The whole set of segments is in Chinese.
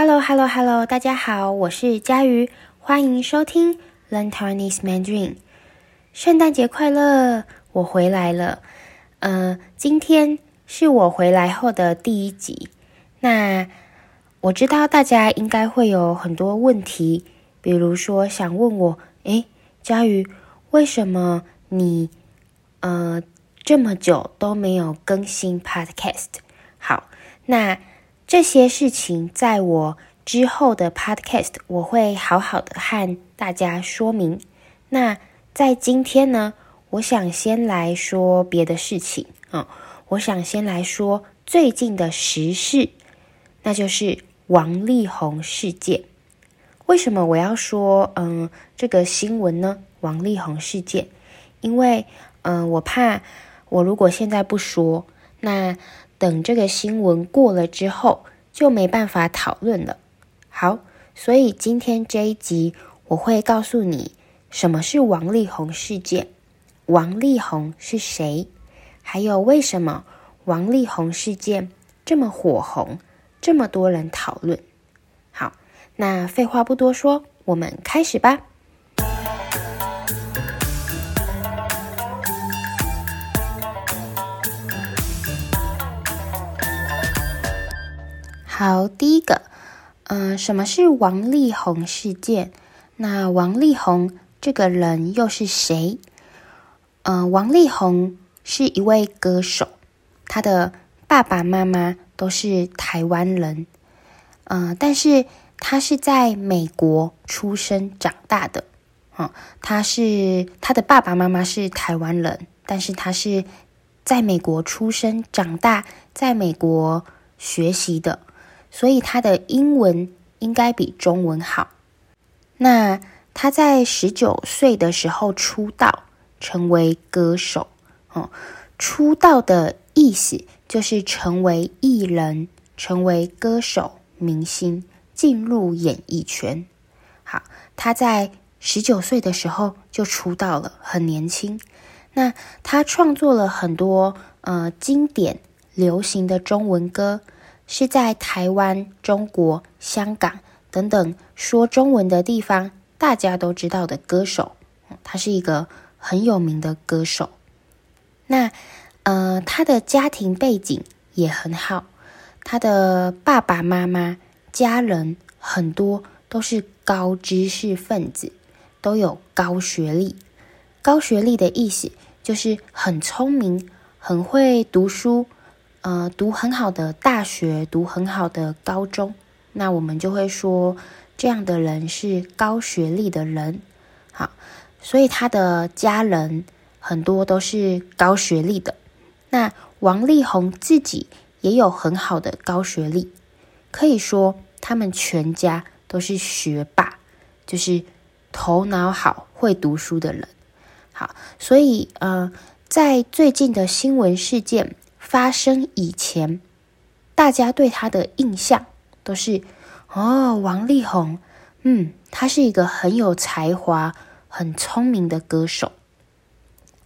Hello，Hello，Hello，大家好，我是佳瑜，欢迎收听 Learn Taiwanese Mandarin。圣诞节快乐！我回来了。呃，今天是我回来后的第一集。那我知道大家应该会有很多问题，比如说想问我，诶，佳瑜，为什么你呃这么久都没有更新 Podcast？好，那。这些事情在我之后的 podcast 我会好好的和大家说明。那在今天呢，我想先来说别的事情啊、我想先来说最近的时事，那就是王力宏事件。为什么我要说嗯这个新闻呢？王力宏事件，因为嗯我怕我如果现在不说，那。等这个新闻过了之后，就没办法讨论了。好，所以今天这一集我会告诉你什么是王力宏事件，王力宏是谁，还有为什么王力宏事件这么火红，这么多人讨论。好，那废话不多说，我们开始吧。好，第一个，嗯、呃，什么是王力宏事件？那王力宏这个人又是谁？嗯、呃，王力宏是一位歌手，他的爸爸妈妈都是台湾人，呃，但是他是在美国出生长大的，啊、他是他的爸爸妈妈是台湾人，但是他是在美国出生长大，在美国学习的。所以他的英文应该比中文好。那他在十九岁的时候出道，成为歌手。哦，出道的意思就是成为艺人，成为歌手、明星，进入演艺圈。好，他在十九岁的时候就出道了，很年轻。那他创作了很多呃经典流行的中文歌。是在台湾、中国、香港等等说中文的地方，大家都知道的歌手，他是一个很有名的歌手。那呃，他的家庭背景也很好，他的爸爸妈妈、家人很多都是高知识分子，都有高学历。高学历的意思就是很聪明，很会读书。呃，读很好的大学，读很好的高中，那我们就会说这样的人是高学历的人。好，所以他的家人很多都是高学历的。那王力宏自己也有很好的高学历，可以说他们全家都是学霸，就是头脑好、会读书的人。好，所以呃，在最近的新闻事件发生以前，大家对他的印象都是哦，王力宏，嗯，他是一个很有才华、很聪明的歌手。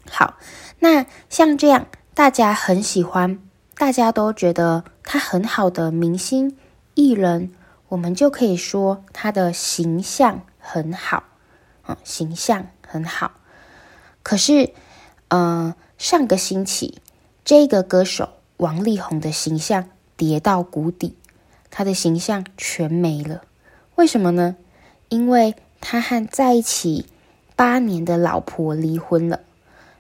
好，那像这样大家很喜欢，大家都觉得他很好的明星艺人，我们就可以说他的形象很好，嗯，形象很好。可是，嗯、上个星期。这个歌手王力宏的形象跌到谷底，他的形象全没了。为什么呢？因为他和在一起八年的老婆离婚了。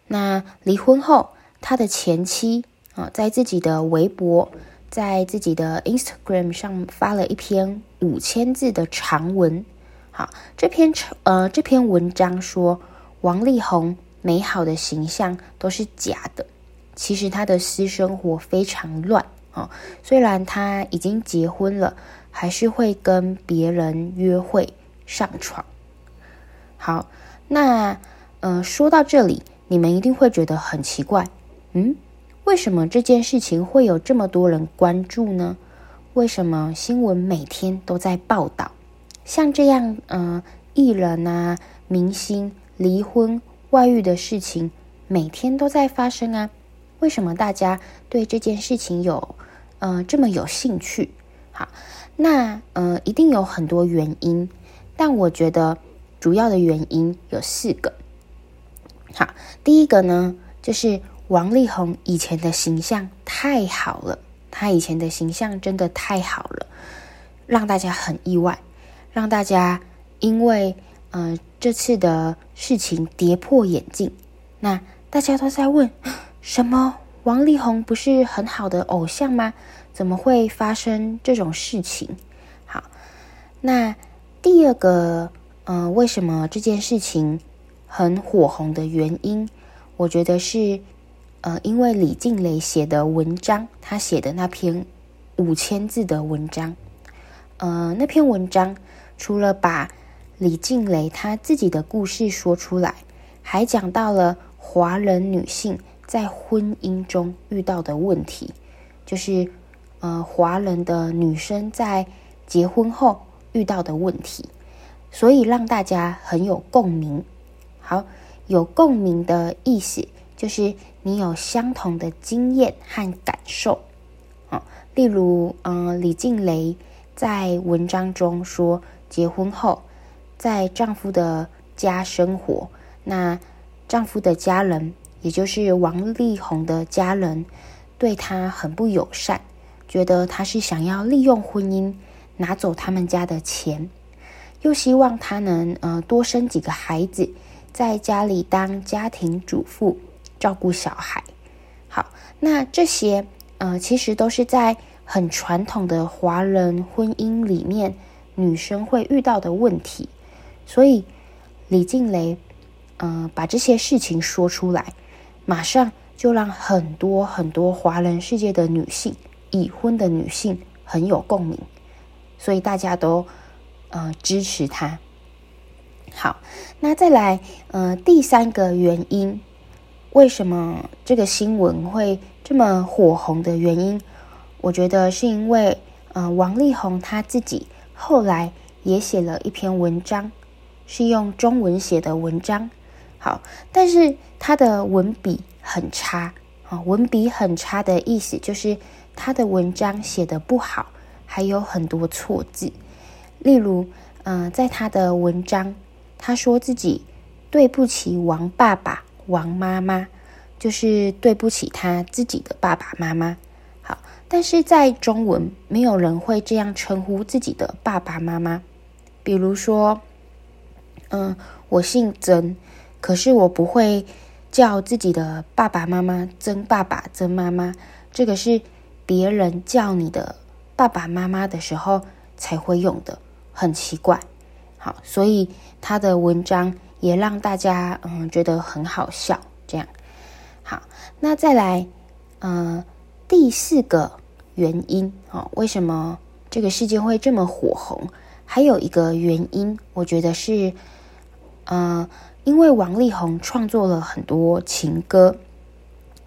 那离婚后，他的前妻啊，在自己的微博、在自己的 Instagram 上发了一篇五千字的长文。好，这篇呃这篇文章说王力宏美好的形象都是假的。其实他的私生活非常乱啊，虽然他已经结婚了，还是会跟别人约会上床。好，那呃，说到这里，你们一定会觉得很奇怪，嗯，为什么这件事情会有这么多人关注呢？为什么新闻每天都在报道像这样呃艺人啊、明星离婚、外遇的事情，每天都在发生啊？为什么大家对这件事情有，呃，这么有兴趣？好，那呃，一定有很多原因，但我觉得主要的原因有四个。好，第一个呢，就是王力宏以前的形象太好了，他以前的形象真的太好了，让大家很意外，让大家因为呃这次的事情跌破眼镜。那大家都在问，什么？王力宏不是很好的偶像吗？怎么会发生这种事情？好，那第二个，呃，为什么这件事情很火红的原因，我觉得是，呃，因为李静蕾写的文章，他写的那篇五千字的文章，呃，那篇文章除了把李静蕾她自己的故事说出来，还讲到了华人女性在婚姻中遇到的问题，就是。呃，华人的女生在结婚后遇到的问题，所以让大家很有共鸣。好，有共鸣的意思就是你有相同的经验和感受。啊，例如，嗯、李静蕾在文章中说，结婚后在丈夫的家生活，那丈夫的家人，也就是王力宏的家人，对他很不友善。觉得他是想要利用婚姻拿走他们家的钱，又希望他能呃多生几个孩子，在家里当家庭主妇，照顾小孩。好，那这些呃其实都是在很传统的华人婚姻里面女生会遇到的问题，所以李静蕾呃把这些事情说出来，马上就让很多很多华人世界的女性。已婚的女性很有共鸣，所以大家都呃支持她。好，那再来呃第三个原因，为什么这个新闻会这么火红的原因？我觉得是因为呃王力宏他自己后来也写了一篇文章，是用中文写的文章。好，但是他的文笔很差啊，文笔很差的意思就是。他的文章写得不好，还有很多错字。例如，嗯、在他的文章，他说自己对不起王爸爸、王妈妈，就是对不起他自己的爸爸妈妈。好，但是在中文，没有人会这样称呼自己的爸爸妈妈。比如说，嗯、我姓曾，可是我不会叫自己的爸爸妈妈曾爸爸、曾妈妈。这个是。别人叫你的爸爸妈妈的时候才会用的，很奇怪。好，所以他的文章也让大家嗯觉得很好笑。这样，好，那再来，嗯、呃，第四个原因哦，为什么这个世界会这么火红？还有一个原因，我觉得是，呃，因为王力宏创作了很多情歌。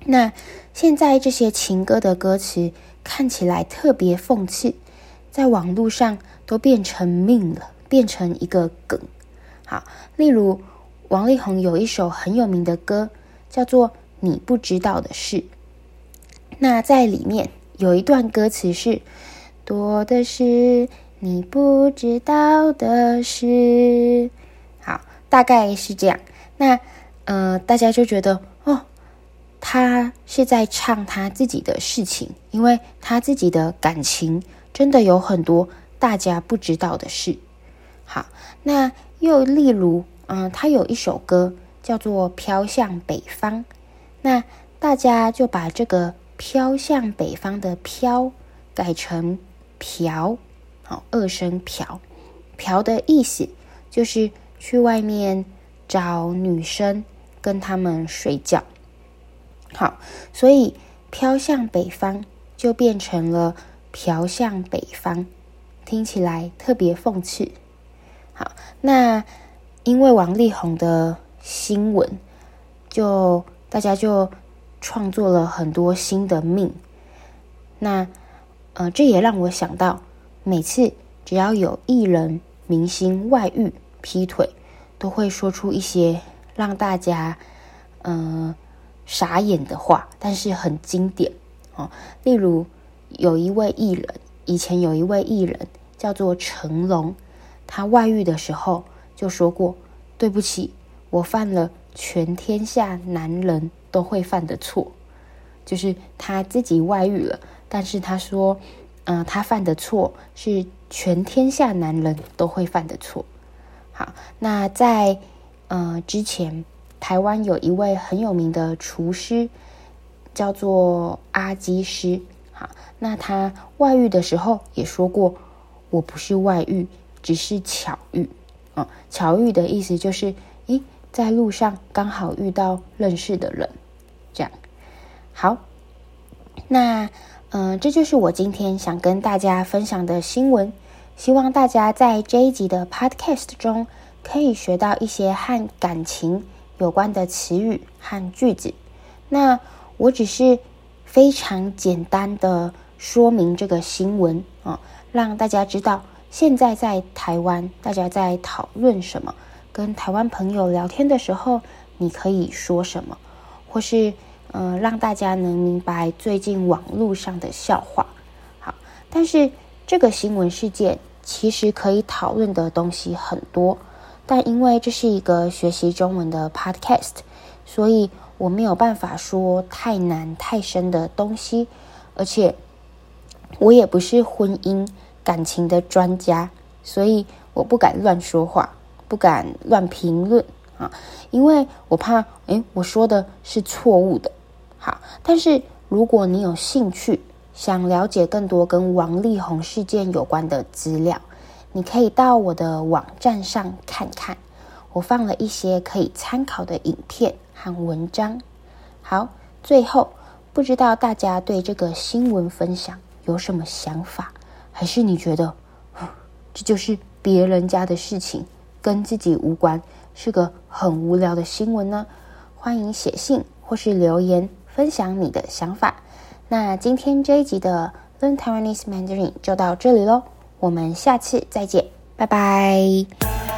那现在这些情歌的歌词看起来特别讽刺，在网络上都变成命了，变成一个梗。好，例如王力宏有一首很有名的歌，叫做《你不知道的事》。那在里面有一段歌词是“多的是你不知道的事”。大概是这样。那呃，大家就觉得哦。他是在唱他自己的事情，因为他自己的感情真的有很多大家不知道的事。好，那又例如，嗯，他有一首歌叫做《飘向北方》，那大家就把这个“飘向北方”的“飘”改成“嫖”，好，二声“嫖”，“嫖”的意思就是去外面找女生跟他们睡觉。好，所以飘向北方就变成了嫖向北方，听起来特别讽刺。好，那因为王力宏的新闻，就大家就创作了很多新的命。那呃，这也让我想到，每次只要有艺人、明星外遇、劈腿，都会说出一些让大家呃。傻眼的话，但是很经典哦。例如，有一位艺人以前有一位艺人叫做成龙，他外遇的时候就说过：“对不起，我犯了全天下男人都会犯的错。”就是他自己外遇了，但是他说：“嗯、他犯的错是全天下男人都会犯的错。”好，那在呃之前，台湾有一位很有名的厨师，叫做阿基师。好，那他外遇的时候也说过：“我不是外遇，只是巧遇。”哦，巧遇的意思就是，咦，在路上刚好遇到认识的人，这样。好，那嗯、这就是我今天想跟大家分享的新闻。希望大家在这一集的 Podcast 中可以学到一些和感情有关的词语和句子。那我只是非常简单的说明这个新闻啊，让大家知道现在在台湾大家在讨论什么，跟台湾朋友聊天的时候你可以说什么，或是呃让大家能明白最近网络上的笑话。好，但是。这个新闻事件其实可以讨论的东西很多，但因为这是一个学习中文的 podcast，所以我没有办法说太难太深的东西，而且我也不是婚姻感情的专家，所以我不敢乱说话，不敢乱评论啊，因为我怕诶我说的是错误的。好，但是如果你有兴趣，想了解更多跟王力宏事件有关的资料，你可以到我的网站上看看，我放了一些可以参考的影片和文章。好，最后不知道大家对这个新闻分享有什么想法，还是你觉得这就是别人家的事情，跟自己无关，是个很无聊的新闻呢？欢迎写信或是留言分享你的想法。那今天这一集的 Learn Taiwanese Mandarin 就到这里喽，我们下次再见，拜拜。